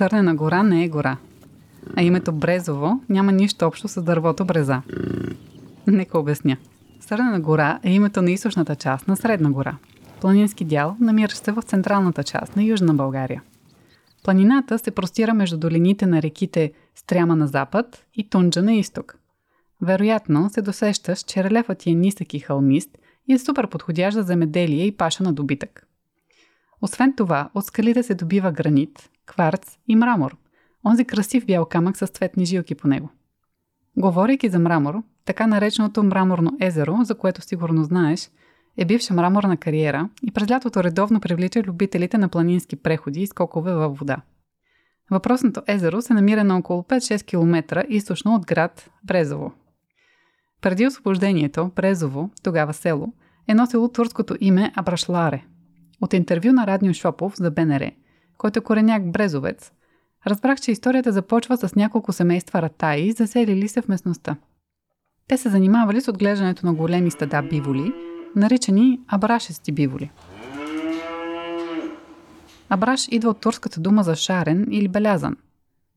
Сърнена гора не е гора. А името Брезово няма нищо общо с дървото бреза. Нека обясня. Сърнена гора е името на източната част на Средна гора. Планински дял, намиращ се в централната част на Южна България. Планината се простира между долините на реките Стряма на запад и Тунджа на изток. Вероятно се досещаш, че релефът е нисък и хълмист и е супер подходящ за земеделие и паша на добитък. Освен това, от скалите се добива гранит, кварц и мрамор, онзи красив бял камък с цветни жилки по него. Говорейки за мрамор, така нареченото мраморно езеро, за което сигурно знаеш, е бивша мраморна кариера и през лятото редовно привлича любителите на планински преходи и скокове във вода. Въпросното езеро се намира на около 5-6 км източно от град Брезово. Преди освобождението, Брезово, тогава село, е носило турското име Абрашларе. От интервю на Раднио Шопов за БНР, който е кореняк брезовец, разбрах, че историята започва с няколко семейства ратаи, заселили се в местността. Те се занимавали с отглеждането на големи стада биволи, наричани абрашести биволи. Абраш идва от турската дума за шарен или белязан.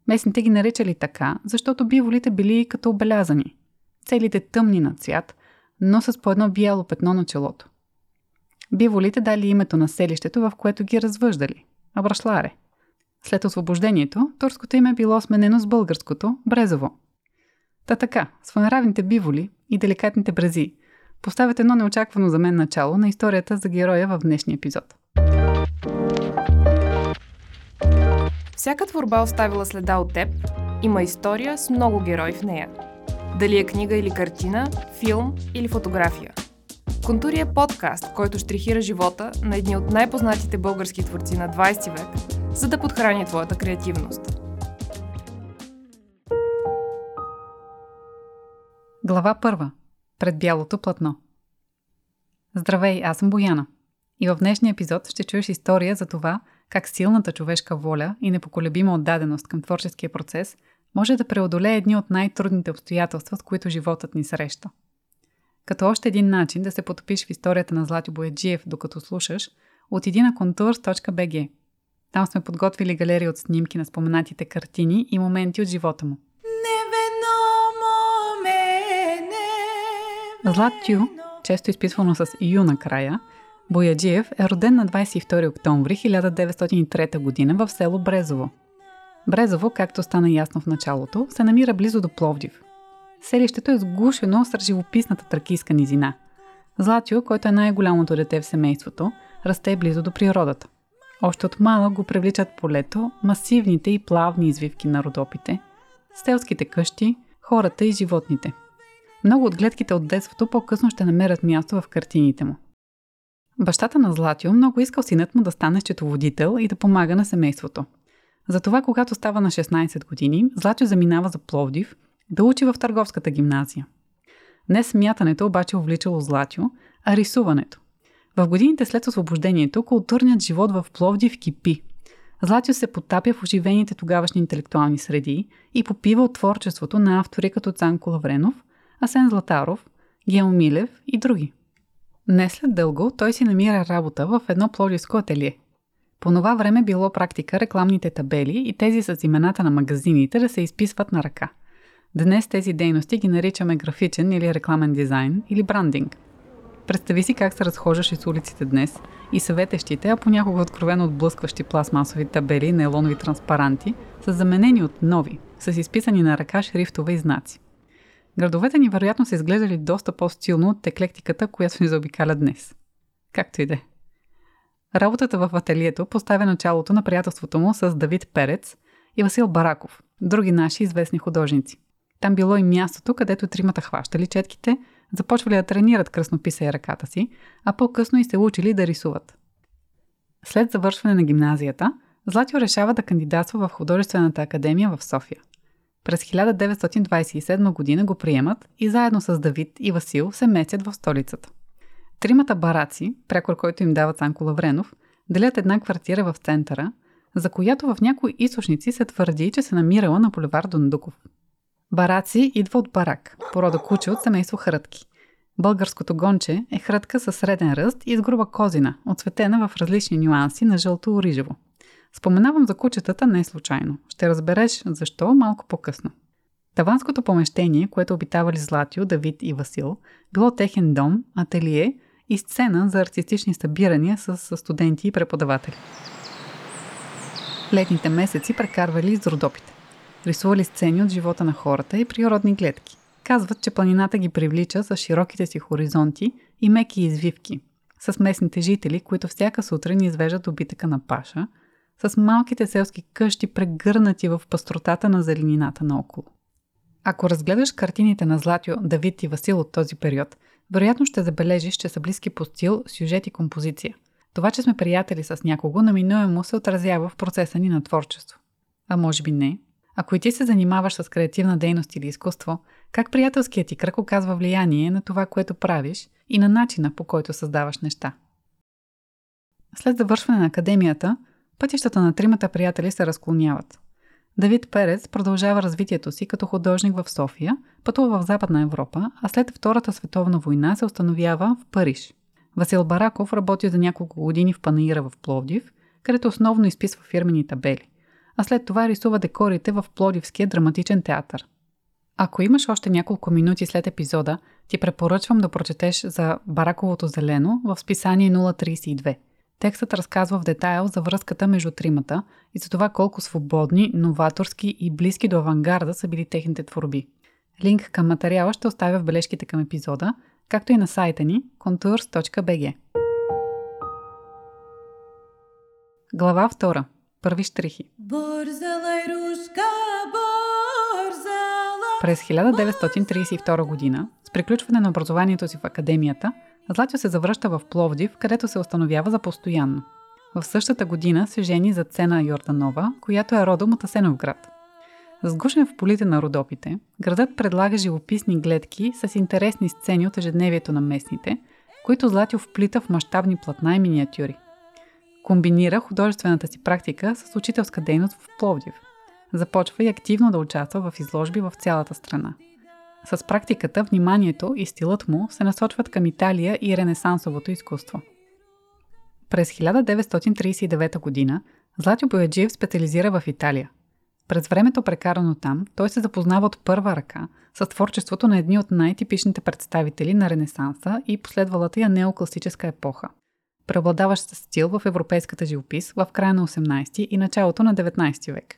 Местните ги наричали така, защото биволите били като обелязани. Целите тъмни на цвят, но с по едно бяло петно на челото. Биволите дали името на селището, в което ги развъждали – Абрашларе. След освобождението, турското име било сменено с българското – Брезово. Та така, своеравните биволи и деликатните брези поставят едно неочаквано за мен начало на историята за героя в днешния епизод. Всяка творба оставила следа от теб има история с много герои в нея. Дали е книга или картина, филм или фотография. Контури е подкаст, който штрихира живота на едни от най-познатите български творци на 20 век, за да подхрани твоята креативност. Глава първа. Пред бялото платно. Здравей, аз съм Бояна. И в днешния епизод ще чуеш история за това, как силната човешка воля и непоколебима отдаденост към творческия процес може да преодолее едни от най-трудните обстоятелства, с които животът ни среща. Като още един начин да се потопиш в историята на Злати Бояджиев, докато слушаш, отиди на contours.bg. Там сме подготвили галерия от снимки на споменатите картини и моменти от живота му. Златю, често изписвано с Ю накрая, Бояджиев е роден на 22 октомври 1903 г. в село Брезово. Брезово, както стана ясно в началото, се намира близо до Пловдив. Селището е сгушено с живописната тракийска низина. Златио, който е най-голямото дете в семейството, расте близо до природата. Още от малък го привличат полето, масивните и плавни извивки на родопите, селските къщи, хората и животните. Много от гледките от детството по-късно ще намерят място в картините му. Бащата на Златио много искал синът му да стане счетоводител и да помага на семейството. Затова, когато става на 16 години, Златио заминава за Пловдив да учи в търговската гимназия. Не смятането обаче увличало Златио, а рисуването. В годините след освобождението културният живот в Пловдив кипи. Златио се потапя в оживените тогавашни интелектуални среди и попива от творчеството на автори като Цанко Лавренов, Асен Златаров, Гео Милев и други. Не след дълго той си намира работа в едно плодивско ателие. По това време било практика рекламните табели и тези с имената на магазините да се изписват на ръка. Днес тези дейности ги наричаме графичен или рекламен дизайн или брандинг. Представи си как се разхождаш из улиците днес и съветещите, а понякога откровено отблъскващи пластмасови табели, нейлонови транспаранти, са заменени от нови, с изписани на ръка шрифтове и знаци. Градовете ни вероятно са изглеждали доста по-стилно от еклектиката, която ни заобикаля днес. Както и да е. Работата в ателието поставя началото на приятелството му с Давид Перец и Васил Бараков, други наши известни художници. Там било и мястото, където тримата хващали четките, започвали да тренират кръснописа и ръката си, а по-късно и се учили да рисуват. След завършване на гимназията, Златио решава да кандидатства в художествената академия в София – през 1927 година го приемат и заедно с Давид и Васил се местят в столицата. Тримата бараци, прякор който им дава Цанко Лавренов, делят една квартира в центъра, за която в някои източници се твърди, че се намирала на булевар Дондуков. Бараци идва от барак, порода куче от семейство хрътки. Българското гонче е хрътка със среден ръст и с груба козина, отцветена в различни нюанси на жълто-орижево. Споменавам за кучетата не случайно. Ще разбереш защо малко по-късно. Таванското помещение, което обитавали Златио, Давид и Васил, било техен дом, ателие и сцена за артистични събирания с студенти и преподаватели. Летните месеци прекарвали с родопите. Рисували сцени от живота на хората и природни гледки. Казват, че планината ги привлича с широките си хоризонти и меки извивки, с местните жители, които всяка сутрин извеждат обитъка на паша, с малките селски къщи, прегърнати в пастротата на зеленината наоколо. Ако разгледаш картините на Златио, Давид и Васил от този период, вероятно ще забележиш, че са близки по стил, сюжет и композиция. Това, че сме приятели с някого, наминуемо се отразява в процеса ни на творчество. А може би не. Ако и ти се занимаваш с креативна дейност или изкуство, как приятелският ти кръг оказва влияние на това, което правиш и на начина по който създаваш неща? След завършване на академията, пътищата на тримата приятели се разклоняват. Давид Перец продължава развитието си като художник в София, пътува в Западна Европа, а след Втората световна война се установява в Париж. Васил Бараков работи за няколко години в Панаира в Пловдив, където основно изписва фирмени табели, а след това рисува декорите в Пловдивския драматичен театър. Ако имаш още няколко минути след епизода, ти препоръчвам да прочетеш за Бараковото зелено в списание 032 – Текстът разказва в детайл за връзката между тримата и за това колко свободни, новаторски и близки до авангарда са били техните творби. Линк към материала ще оставя в бележките към епизода, както и на сайта ни contours.bg. Глава 2. Първи штрихи. През 1932 година, с приключване на образованието си в академията, Златио се завръща в Пловдив, където се установява за постоянно. В същата година се жени за Цена Йорданова, която е родом от Асеновград. Сгушен в полите на Родопите, градът предлага живописни гледки с интересни сцени от ежедневието на местните, които Златио вплита в мащабни платна и миниатюри. Комбинира художествената си практика с учителска дейност в Пловдив. Започва и активно да участва в изложби в цялата страна. С практиката, вниманието и стилът му се насочват към Италия и ренесансовото изкуство. През 1939 г. Златио Бояджиев специализира в Италия. През времето прекарано там, той се запознава от първа ръка с творчеството на едни от най-типичните представители на Ренесанса и последвалата я неокласическа епоха. Преобладаващ стил в европейската живопис в края на 18 и началото на 19 век.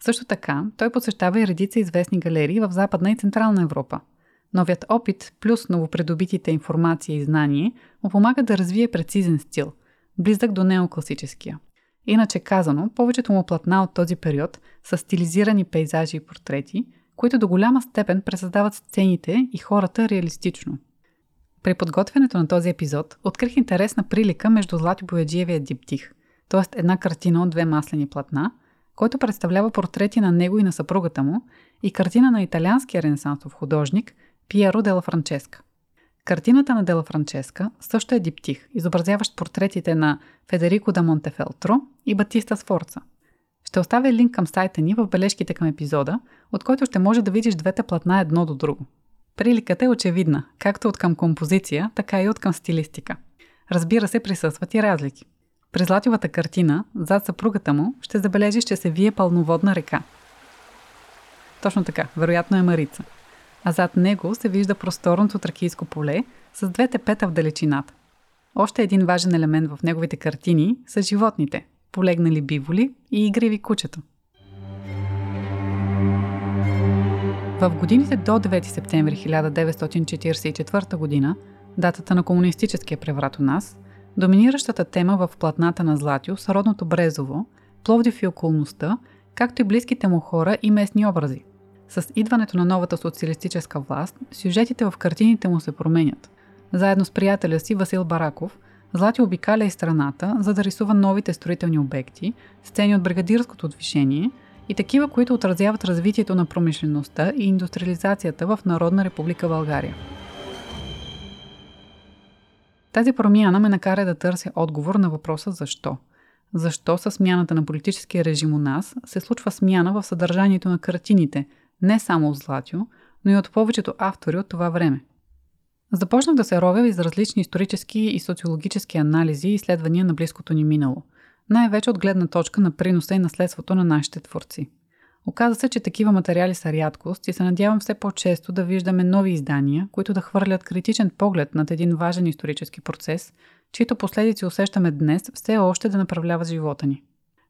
Също така, той посещава и редица известни галерии в Западна и Централна Европа. Новият опит плюс новопредобитите информация и знание му помага да развие прецизен стил, близък до неокласическия. Иначе казано, повечето му платна от този период са стилизирани пейзажи и портрети, които до голяма степен пресъздават сцените и хората реалистично. При подготвянето на този епизод открих интересна прилика между Злати Бояджиевия диптих, т.е. една картина от две маслени платна – който представлява портрети на него и на съпругата му, и картина на италианския ренесансов художник Пиеро Дела Франческа. Картината на Дела Франческа също е диптих, изобразяващ портретите на Федерико да Монтефелтро и Батиста Сфорца. Ще оставя линк към сайта ни в бележките към епизода, от който ще може да видиш двете платна едно до друго. Приликата е очевидна, както от към композиция, така и от към стилистика. Разбира се, присъстват и разлики – при Злативата картина, зад съпругата му, ще забележиш, че се вие пълноводна река. Точно така, вероятно е Марица. А зад него се вижда просторното тракийско поле с двете пета в далечината. Още един важен елемент в неговите картини са животните – полегнали биволи и игриви кучета. В годините до 9 септември 1944 г., датата на комунистическия преврат у нас – Доминиращата тема в платната на Златио са родното Брезово, Пловдив и околността, както и близките му хора и местни образи. С идването на новата социалистическа власт, сюжетите в картините му се променят. Заедно с приятеля си Васил Бараков, Злати обикаля и страната, за да рисува новите строителни обекти, сцени от бригадирското движение и такива, които отразяват развитието на промишлеността и индустриализацията в Народна република България. Тази промяна ме накара да търся отговор на въпроса защо. Защо с смяната на политическия режим у нас се случва смяна в съдържанието на картините, не само от Златио, но и от повечето автори от това време. Започнах да се ровя из различни исторически и социологически анализи и изследвания на близкото ни минало. Най-вече от гледна точка на приноса и наследството на нашите творци. Оказва се, че такива материали са рядкост и се надявам все по-често да виждаме нови издания, които да хвърлят критичен поглед над един важен исторически процес, чието последици усещаме днес все още да направляват живота ни.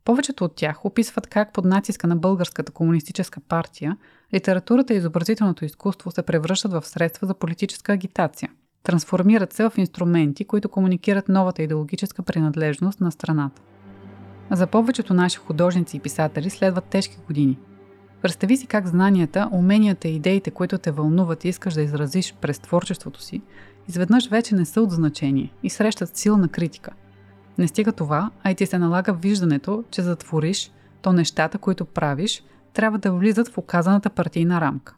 Повечето от тях описват как под натиска на Българската комунистическа партия литературата и изобразителното изкуство се превръщат в средства за политическа агитация. Трансформират се в инструменти, които комуникират новата идеологическа принадлежност на страната. За повечето наши художници и писатели следват тежки години. Представи си как знанията, уменията и идеите, които те вълнуват и искаш да изразиш през творчеството си, изведнъж вече не са от значение и срещат силна критика. Не стига това, а и ти се налага виждането, че за твориш, то нещата, които правиш, трябва да влизат в оказаната партийна рамка.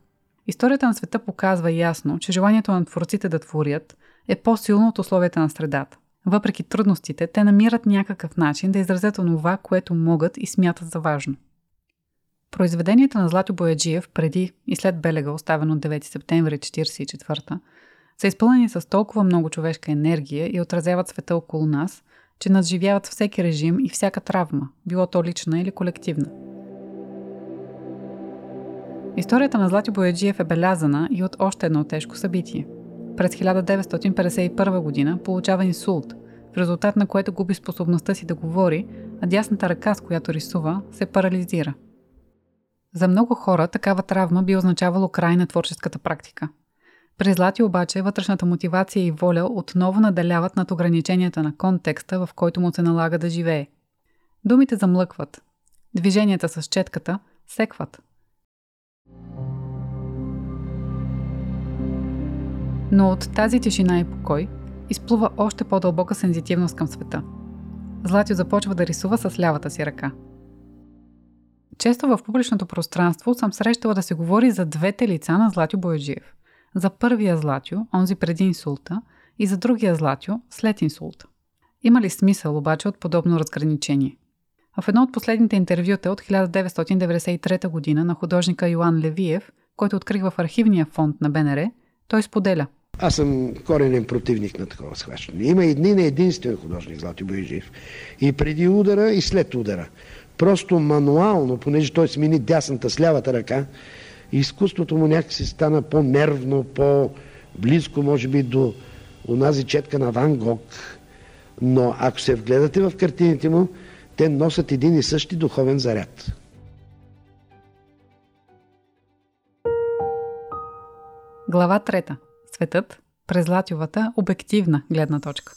Историята на света показва ясно, че желанието на творците да творят е по-силно от условията на средата. Въпреки трудностите, те намират някакъв начин да изразят онова, което могат и смятат за важно. Произведенията на Златю Бояджиев преди и след Белега, оставено от 9 септември 1944, са изпълнени с толкова много човешка енергия и отразяват света около нас, че надживяват всеки режим и всяка травма, било то лична или колективна. Историята на Злати Бояджиев е белязана и от още едно тежко събитие – през 1951 година получава инсулт, в резултат на което губи способността си да говори, а дясната ръка, с която рисува, се парализира. За много хора такава травма би означавало край на творческата практика. При Злати обаче вътрешната мотивация и воля отново наделяват над ограниченията на контекста, в който му се налага да живее. Думите замлъкват. Движенията с четката секват. Но от тази тишина и покой изплува още по-дълбока сензитивност към света. Златио започва да рисува с лявата си ръка. Често в публичното пространство съм срещала да се говори за двете лица на Златио Бояджиев. За първия Златио, онзи преди инсулта, и за другия Златио, след инсулта. Има ли смисъл обаче от подобно разграничение? В едно от последните интервюта от 1993 година на художника Йоан Левиев, който открих в архивния фонд на БНР, той споделя – аз съм коренен противник на такова схващане. Има едни на единствен художник Злати Бояджиев. И преди удара, и след удара. Просто мануално, понеже той смени дясната с лявата ръка, изкуството му някакси стана по-нервно, по-близко, може би, до онази четка на Ван Гог. Но ако се вгледате в картините му, те носят един и същи духовен заряд. Глава трета светът през Латиовата обективна гледна точка.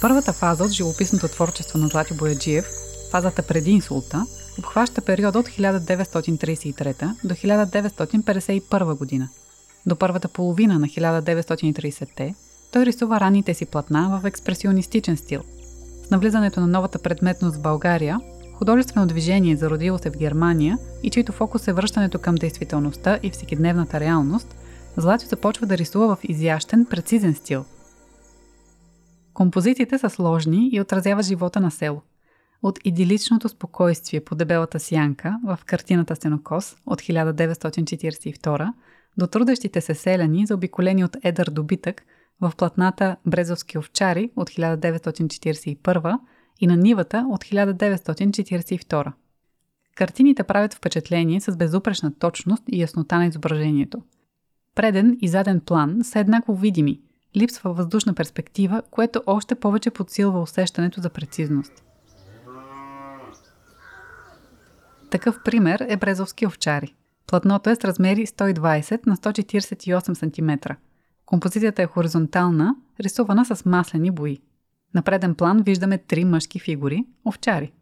Първата фаза от живописното творчество на Злати Бояджиев, фазата преди инсулта, обхваща периода от 1933 до 1951 година. До първата половина на 1930-те той рисува ранните си платна в експресионистичен стил. С навлизането на новата предметност в България, художествено движение, зародило се в Германия и чийто фокус е връщането към действителността и всекидневната реалност, Златио започва да рисува в изящен, прецизен стил. Композициите са сложни и отразяват живота на село. От идиличното спокойствие по дебелата сянка в картината Стенокос от 1942 до трудещите се селяни, заобиколени от едър добитък в платната Брезовски овчари от 1941 и на нивата от 1942. Картините правят впечатление с безупречна точност и яснота на изображението. Преден и заден план са еднакво видими, липсва въздушна перспектива, което още повече подсилва усещането за прецизност. Такъв пример е Брезовски овчари. Платното е с размери 120 на 148 см. Композицията е хоризонтална, рисувана с маслени бои. На преден план виждаме три мъжки фигури – овчари.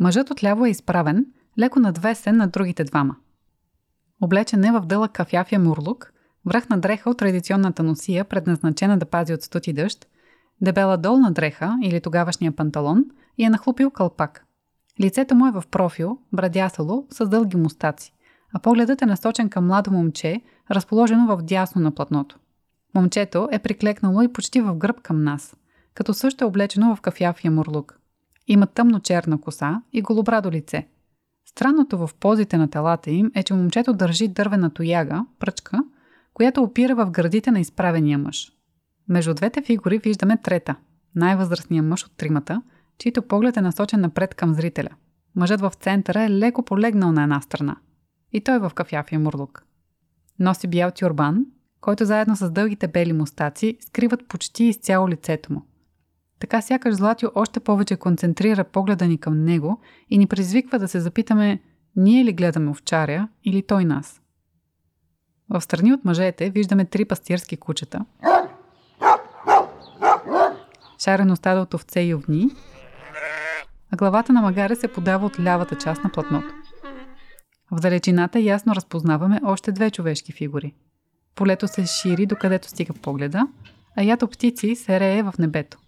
Мъжът отляво е изправен, леко надвесен на другите двама. Облечен е в дълъг кафяфия мурлук, връхна дреха от традиционната носия, предназначена да пази от студ и дъжд, дебела долна дреха или тогавашния панталон и е нахлупил кълпак. Лицето му е в профил, брадясало, с дълги мустаци, а погледът е насочен към младо момче, разположено в дясно на платното. Момчето е приклекнало и почти в гръб към нас – като също е облечено в кафяв ямурлук. Има тъмно-черна коса и голобрадо лице. Странното в позите на телата им е, че момчето държи дървена тояга, пръчка, която опира в градите на изправения мъж. Между двете фигури виждаме трета, най-възрастния мъж от тримата, чийто поглед е насочен напред към зрителя. Мъжът в центъра е леко полегнал на една страна. И той в кафяфия мурлук. Носи бял тюрбан, който заедно с дългите бели мустаци скриват почти изцяло лицето му. Така сякаш Златио още повече концентрира погледа ни към него и ни предизвиква да се запитаме ние ли гледаме овчаря или той нас. В страни от мъжете виждаме три пастирски кучета, шарено стадо от овце и овни, а главата на магаря се подава от лявата част на платното. В далечината ясно разпознаваме още две човешки фигури. Полето се шири докъдето стига погледа, а ято птици се рее в небето.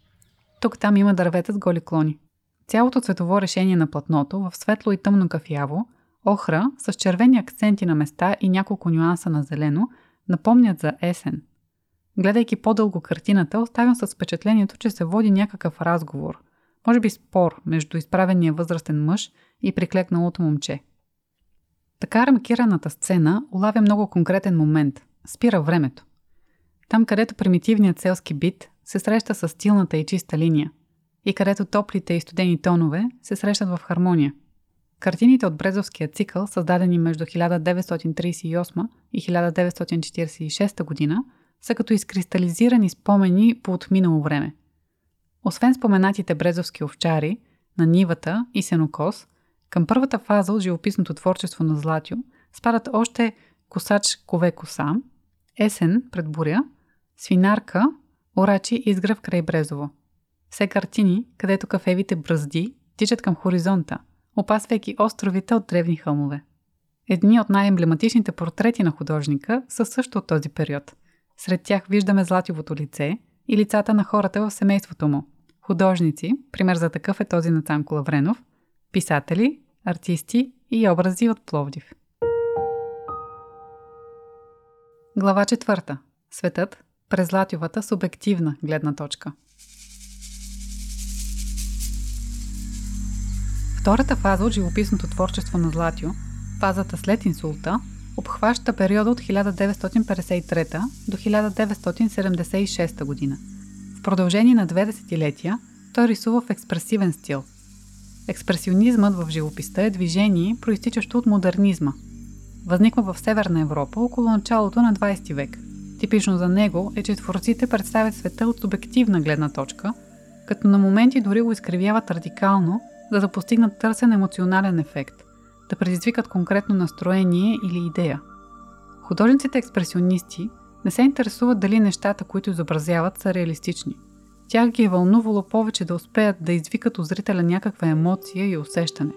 Тук там има дървета с голи клони. Цялото цветово решение на платното в светло и тъмно кафяво, охра с червени акценти на места и няколко нюанса на зелено напомнят за есен. Гледайки по-дълго картината, оставям с впечатлението, че се води някакъв разговор, може би спор между изправения възрастен мъж и приклекналото момче. Така рамкираната сцена улавя много конкретен момент – спира времето. Там, където примитивният селски бит се среща с стилната и чиста линия и където топлите и студени тонове се срещат в хармония. Картините от Брезовския цикъл, създадени между 1938 и 1946 година, са като изкристализирани спомени по отминало време. Освен споменатите брезовски овчари, на нивата и сенокос, към първата фаза от живописното творчество на Златио спадат още косач кове коса, есен пред буря, свинарка Орачи изгръв край Брезово. Все картини, където кафевите бръзди тичат към хоризонта, опасвайки островите от древни хълмове. Едни от най-емблематичните портрети на художника са също от този период. Сред тях виждаме злативото лице и лицата на хората в семейството му. Художници, пример за такъв е този на Цанко Лавренов, писатели, артисти и образи от Пловдив. Глава четвърта. Светът през Латювата субективна гледна точка. Втората фаза от живописното творчество на Златио, фазата след инсулта, обхваща периода от 1953 до 1976 година. В продължение на две десетилетия той рисува в експресивен стил. Експресионизмът в живописта е движение, проистичащо от модернизма. Възниква в Северна Европа около началото на 20 век – Типично за него е, че творците представят света от субективна гледна точка, като на моменти дори го изкривяват радикално, за да постигнат търсен емоционален ефект, да предизвикат конкретно настроение или идея. Художниците експресионисти не се интересуват дали нещата, които изобразяват, са реалистични. Тях ги е вълнувало повече да успеят да извикат у зрителя някаква емоция и усещане.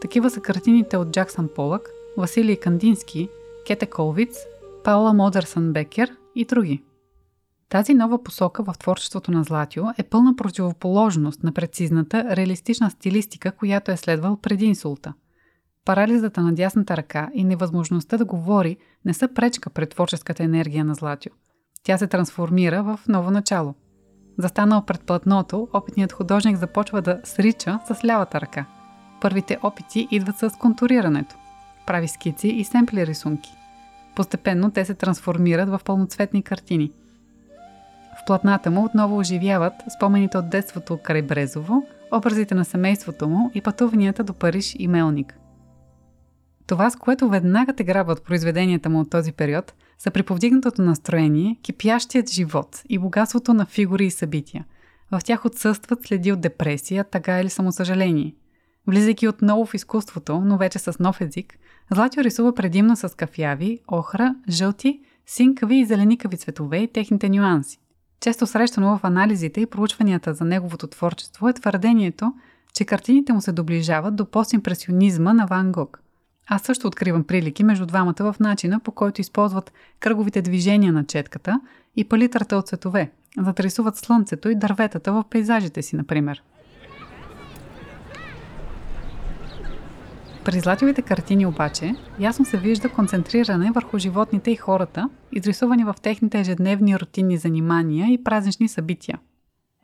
Такива са картините от Джаксън Полък, Василий Кандински, Кете Колвиц Паула Модърсън Бекер и други. Тази нова посока в творчеството на Златио е пълна противоположност на прецизната, реалистична стилистика, която е следвал преди инсулта. Парализата на дясната ръка и невъзможността да говори не са пречка пред творческата енергия на Златио. Тя се трансформира в ново начало. Застанал пред платното, опитният художник започва да срича с лявата ръка. Първите опити идват с контурирането. Прави скици и семпли рисунки. Постепенно те се трансформират в пълноцветни картини. В платната му отново оживяват спомените от детството край Брезово, образите на семейството му и пътуванията до Париж и Мелник. Това, с което веднага те грабват произведенията му от този период, са приповдигнатото настроение, кипящият живот и богатството на фигури и събития. В тях отсъстват следи от депресия, тага или самосъжаление. Влизайки отново в изкуството, но вече с нов език, Златио рисува предимно с кафяви, охра, жълти, синкави и зеленикави цветове и техните нюанси. Често срещано в анализите и проучванията за неговото творчество е твърдението, че картините му се доближават до постимпресионизма на Ван Гог. Аз също откривам прилики между двамата в начина, по който използват кръговите движения на четката и палитрата от цветове, за да рисуват слънцето и дърветата в пейзажите си, например. При злативите картини обаче ясно се вижда концентриране върху животните и хората, изрисувани в техните ежедневни рутинни занимания и празнични събития.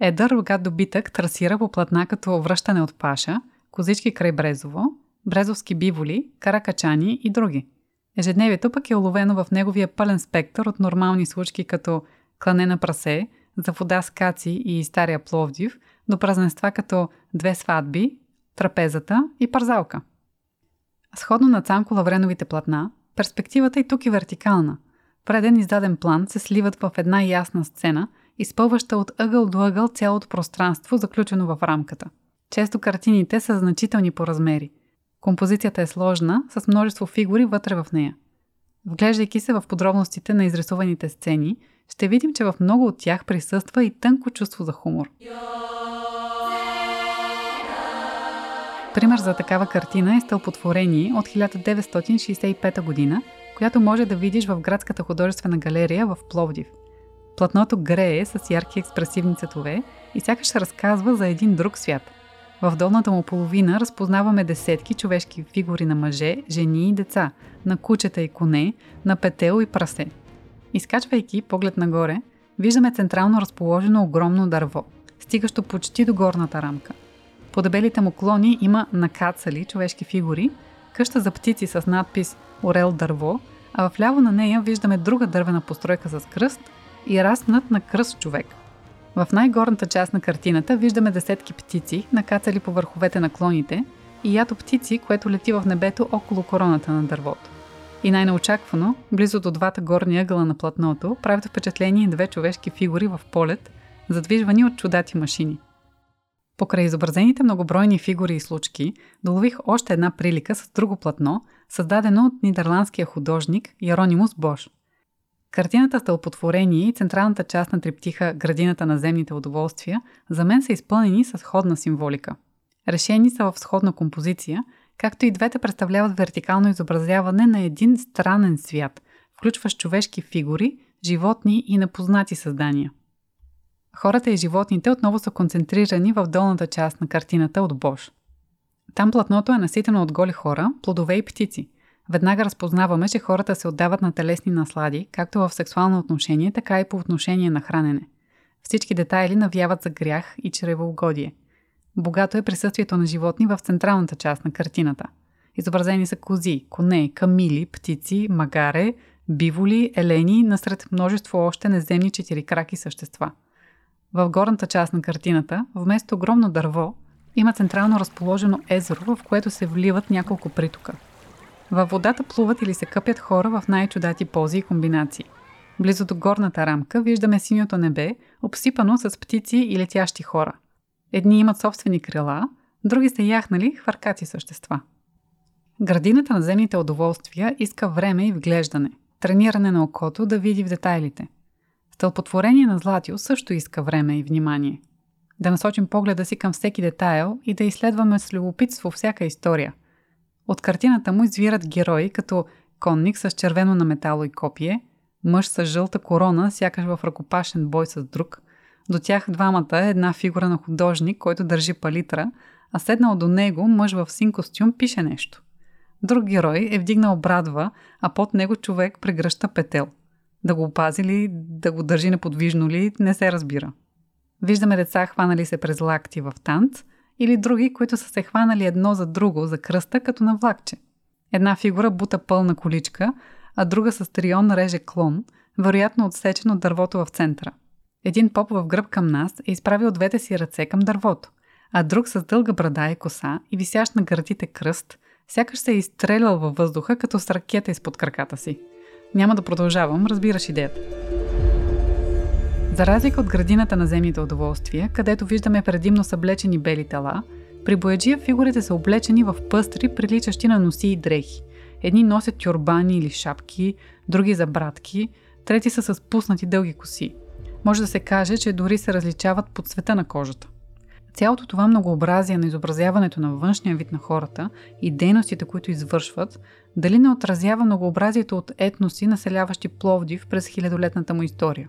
Едър рогат добитък трасира по платна като връщане от паша, козички край Брезово, брезовски биволи, каракачани и други. Ежедневието пък е уловено в неговия пълен спектър от нормални случки като клане на прасе, за вода с каци и стария Пловдив до празненства като две сватби, трапезата и парзалка. Сходно на Цанко Лавреновите платна, перспективата и тук е вертикална. Преден издаден план се сливат в една ясна сцена, изпълваща от ъгъл до ъгъл цялото пространство, заключено в рамката. Често картините са значителни по размери. Композицията е сложна, с множество фигури вътре в нея. Вглеждайки се в подробностите на изрисуваните сцени, ще видим, че в много от тях присъства и тънко чувство за хумор. Пример за такава картина е Стълпотворение от 1965 година, която може да видиш в Градската художествена галерия в Пловдив. Платното грее с ярки експресивни цветове и сякаш разказва за един друг свят. В долната му половина разпознаваме десетки човешки фигури на мъже, жени и деца, на кучета и коне, на петел и прасе. Изкачвайки поглед нагоре, виждаме централно разположено огромно дърво, стигащо почти до горната рамка – по дебелите му клони има накацали човешки фигури, къща за птици с надпис Орел дърво, а вляво на нея виждаме друга дървена постройка с кръст и разпнат на кръст човек. В най-горната част на картината виждаме десетки птици, накацали по върховете на клоните и ято птици, което лети в небето около короната на дървото. И най-неочаквано, близо до двата горни ъгъла на платното, правят впечатление две човешки фигури в полет, задвижвани от чудати машини – Покрай изобразените многобройни фигури и случки, долових още една прилика с друго платно, създадено от нидерландския художник Яронимус Бош. Картината Стълпотворение и централната част на триптиха Градината на земните удоволствия за мен са изпълнени с сходна символика. Решени са в сходна композиция, както и двете представляват вертикално изобразяване на един странен свят, включващ човешки фигури, животни и непознати създания – Хората и животните отново са концентрирани в долната част на картината от Бош. Там платното е наситено от голи хора, плодове и птици. Веднага разпознаваме, че хората се отдават на телесни наслади, както в сексуално отношение, така и по отношение на хранене. Всички детайли навяват за грях и чревоугодие. Богато е присъствието на животни в централната част на картината. Изобразени са кози, коне, камили, птици, магаре, биволи, елени, насред множество още неземни четирикраки същества – в горната част на картината, вместо огромно дърво, има централно разположено езеро, в което се вливат няколко притока. Във водата плуват или се къпят хора в най-чудати пози и комбинации. Близо до горната рамка виждаме синьото небе, обсипано с птици и летящи хора. Едни имат собствени крила, други са яхнали хвъркати същества. Градината на земните удоволствия иска време и вглеждане, трениране на окото да види в детайлите – Стълпотворение на Златио също иска време и внимание. Да насочим погледа си към всеки детайл и да изследваме с любопитство всяка история. От картината му извират герои като конник с червено на метало и копие, мъж с жълта корона, сякаш в ръкопашен бой с друг. До тях двамата е една фигура на художник, който държи палитра, а седнал до него мъж в син костюм пише нещо. Друг герой е вдигнал брадва, а под него човек прегръща петел – да го опази ли, да го държи неподвижно ли, не се разбира. Виждаме деца хванали се през лакти в танц или други, които са се хванали едно за друго за кръста, като на влакче. Една фигура бута пълна количка, а друга с трион реже клон, вероятно отсечен от дървото в центъра. Един поп в гръб към нас е изправил двете си ръце към дървото, а друг с дълга брада и коса и висящ на гърдите кръст, сякаш се е изстрелял във въздуха като с ракета изпод краката си. Няма да продължавам, разбираш идеята. За разлика от градината на земните удоволствия, където виждаме предимно съблечени бели тела, при бояджия фигурите са облечени в пъстри, приличащи на носи и дрехи. Едни носят тюрбани или шапки, други за братки, трети са с пуснати дълги коси. Може да се каже, че дори се различават по цвета на кожата. Цялото това многообразие на изобразяването на външния вид на хората и дейностите, които извършват, дали не отразява многообразието от етноси, населяващи Пловдив през хилядолетната му история.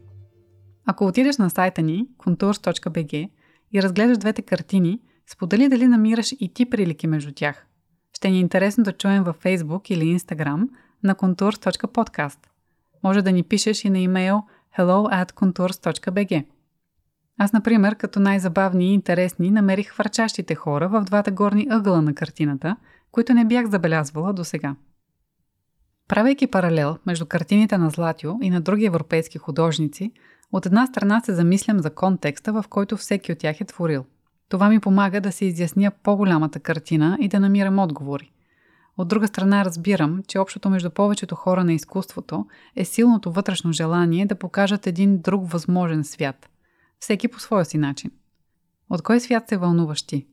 Ако отидеш на сайта ни, contours.bg, и разгледаш двете картини, сподели дали намираш и ти прилики между тях. Ще ни е интересно да чуем във Facebook или Instagram на contours.podcast. Може да ни пишеш и на имейл hello at contours.bg. Аз, например, като най-забавни и интересни, намерих хвърчащите хора в двата горни ъгъла на картината, които не бях забелязвала до сега. Правейки паралел между картините на Златио и на други европейски художници, От една страна се замислям за контекста, в който всеки от тях е творил. Това ми помага да се изясня по-голямата картина и да намирам отговори. От друга страна разбирам, че общото между повечето хора на изкуството е силното вътрешно желание да покажат един друг възможен свят. Всеки по своя си начин. От кой свят се вълнуваш ти?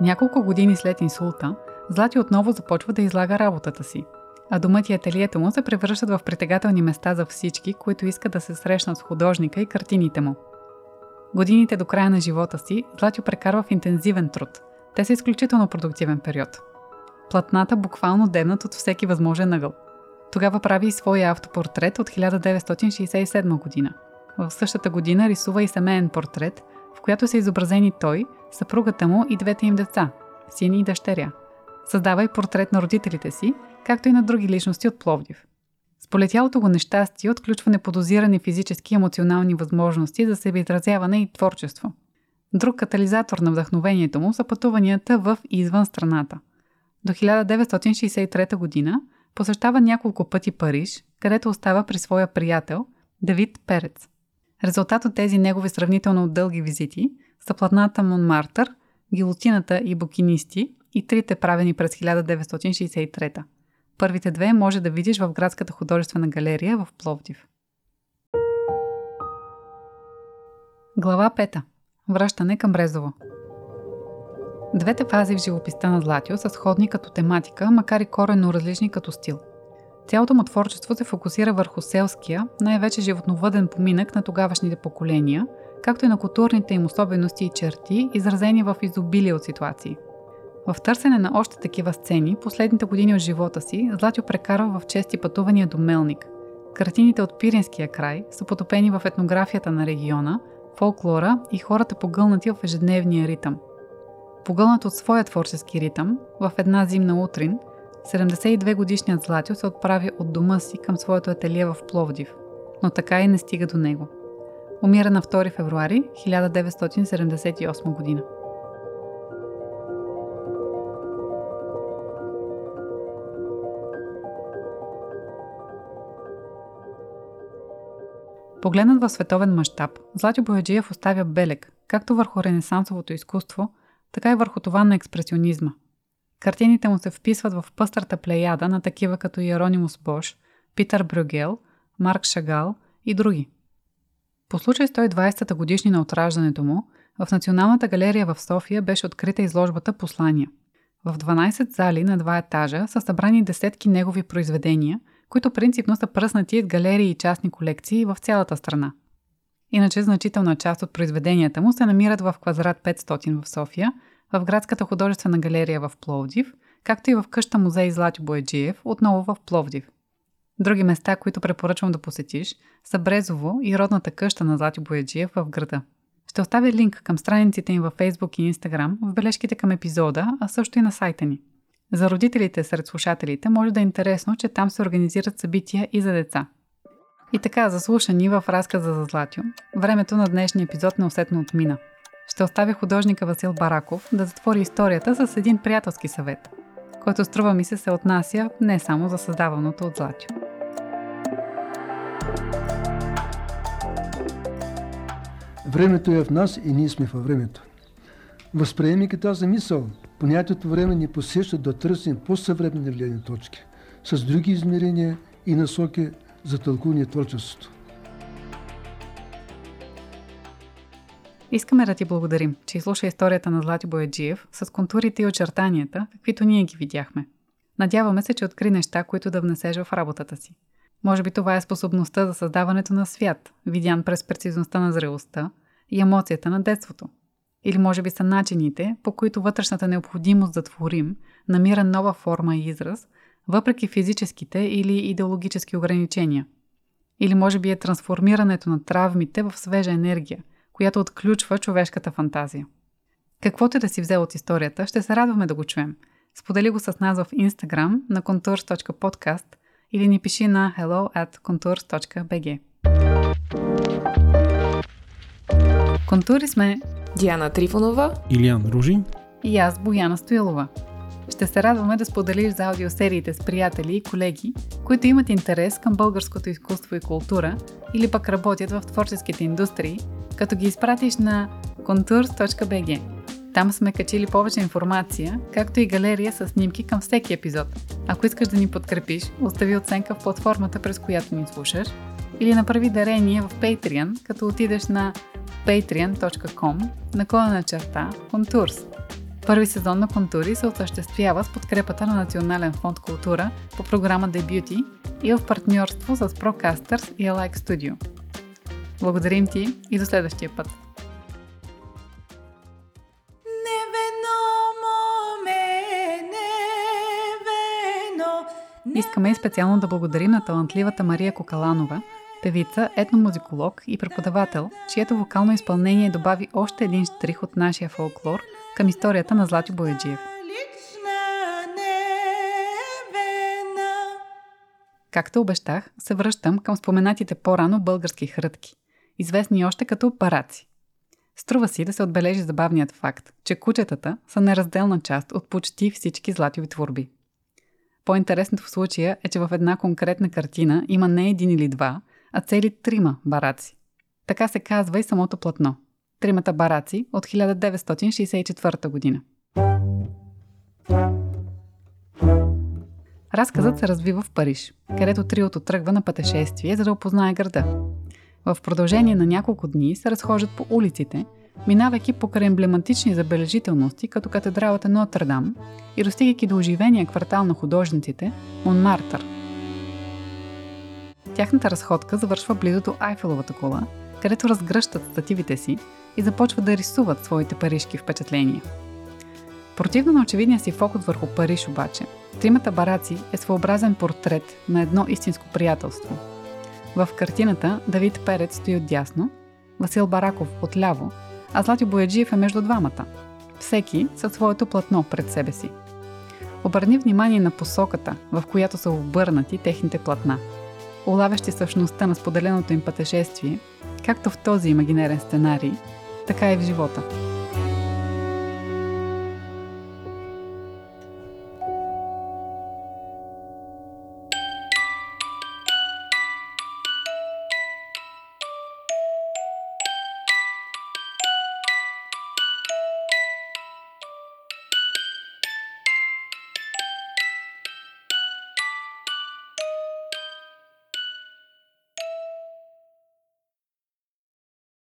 Няколко години след инсулта, Злати отново започва да излага работата си. А домът и ателието му се превръщат в притегателни места за всички, които искат да се срещнат с художника и картините му. Годините до края на живота си Златио прекарва в интензивен труд. Те са изключително продуктивен период. Платната буквално дебнат от всеки възможен ъгъл. Тогава прави и своя автопортрет от 1967 година. В същата година рисува и семейен портрет, в която са изобразени той, съпругата му и двете им деца – син и дъщеря – Създава и портрет на родителите си, както и на други личности от Пловдив. Сполетялото го нещастие отключва неподозирани физически и емоционални възможности за себеизразяване и творчество. Друг катализатор на вдъхновението му са пътуванията в и извън страната. До 1963 година посещава няколко пъти Париж, където остава при своя приятел Давид Перец. Резултат от тези негови сравнително дълги визити са платната Монмартър, гилотината и букинисти, и трите правени през 1963. Първите две може да видиш в Градската художествена галерия в Пловдив. Глава 5. Връщане към Брезово. Двете фази в живописта на Златио са сходни като тематика, макар и коренно различни като стил. Цялото му творчество се фокусира върху селския, най-вече животновъден поминък на тогавашните поколения, както и на културните им особености и черти, изразени в изобилие от ситуации – в търсене на още такива сцени, последните години от живота си, Златио прекарва в чести пътувания до Мелник. Картините от Пиринския край са потопени в етнографията на региона, фолклора и хората погълнати в ежедневния ритъм. Погълнат от своя творчески ритъм, в една зимна утрин, 72-годишният Златио се отправи от дома си към своето ателие в Пловдив, но така и не стига до него. Умира на 2 февруари 1978 година. Погледнат в световен мащаб, Златио Бояджиев оставя белег, както върху ренесансовото изкуство, така и върху това на експресионизма. Картините му се вписват в пъстрата плеяда на такива като Иеронимус Бош, Питър Брюгел, Марк Шагал и други. По случай 120-та годишнина от раждането му, в Националната галерия в София беше открита изложбата Послания. В 12 зали на два етажа са събрани десетки негови произведения – които принципно са пръснати от галерии и частни колекции в цялата страна. Иначе значителна част от произведенията му се намират в квадрат 500 в София, в Градската художествена галерия в Пловдив, както и в къща музей Злати Бояджиев, отново в Пловдив. Други места, които препоръчвам да посетиш, са Брезово и родната къща на Злати Бояджиев в града. Ще оставя линк към страниците им във Facebook и Instagram в бележките към епизода, а също и на сайта ни – за родителите сред слушателите може да е интересно, че там се организират събития и за деца. И така, заслушани в разказа за Златио, времето на днешния епизод неусетно отмина. Ще оставя художника Васил Бараков да затвори историята с един приятелски съвет, който струва ми се се отнася не само за създаваното от Златио. Времето е в нас и ние сме във времето. Възприемайки тази мисъл, понятието време ни посеща да търсим по-съвременни влияние точки, с други измерения и насоки за тълкуване творчеството. Искаме да ти благодарим, че изслуша историята на Злати Бояджиев с контурите и очертанията, каквито ние ги видяхме. Надяваме се, че откри неща, които да внесеш в работата си. Може би това е способността за създаването на свят, видян през прецизността на зрелостта и емоцията на детството, или може би са начините, по които вътрешната необходимост да творим намира нова форма и израз, въпреки физическите или идеологически ограничения. Или може би е трансформирането на травмите в свежа енергия, която отключва човешката фантазия. Каквото да си взел от историята, ще се радваме да го чуем. Сподели го с нас в Instagram на contours.podcast или ни пиши на hello at contours.bg. Контури сме Диана Трифонова, Илиан Ружин и аз Бояна Стоилова. Ще се радваме да споделиш за аудиосериите с приятели и колеги, които имат интерес към българското изкуство и култура или пък работят в творческите индустрии, като ги изпратиш на contours.bg. Там сме качили повече информация, както и галерия с снимки към всеки епизод. Ако искаш да ни подкрепиш, остави оценка в платформата, през която ни слушаш, или направи дарение в Patreon, като отидеш на patreon.com наклона черта Контурс. Първи сезон на Контури се осъществява с подкрепата на Национален фонд култура по програма Дебюти и в партньорство с Procasters и Alike Studio. Благодарим ти и до следващия път! Искаме и специално да благодарим на талантливата Мария Кокаланова, певица, етномузиколог и преподавател, чието вокално изпълнение добави още един штрих от нашия фолклор към историята на Злати Бояджиев. Както обещах, се връщам към споменатите по-рано български хрътки, известни още като параци. Струва си да се отбележи забавният факт, че кучетата са неразделна част от почти всички злативи творби. По-интересното в случая е, че в една конкретна картина има не един или два, а цели трима бараци. Така се казва и самото платно. Тримата бараци от 1964 година. Разказът се развива в Париж, където триото тръгва на пътешествие, за да опознае града. В продължение на няколко дни се разхождат по улиците, минавайки покрай емблематични забележителности, като катедралата Нотр-Дам и достигайки до оживения квартал на художниците Монмартър – Тяхната разходка завършва близо до Айфеловата кола, където разгръщат стативите си и започват да рисуват своите парижки впечатления. Противно на очевидния си фокус върху Париж обаче, тримата бараци е своеобразен портрет на едно истинско приятелство. В картината Давид Перец стои отдясно, Васил Бараков отляво, а Злати Бояджиев е между двамата. Всеки със своето платно пред себе си. Обърни внимание на посоката, в която са обърнати техните платна – улавящи същността на споделеното им пътешествие, както в този имагинерен сценарий, така и в живота.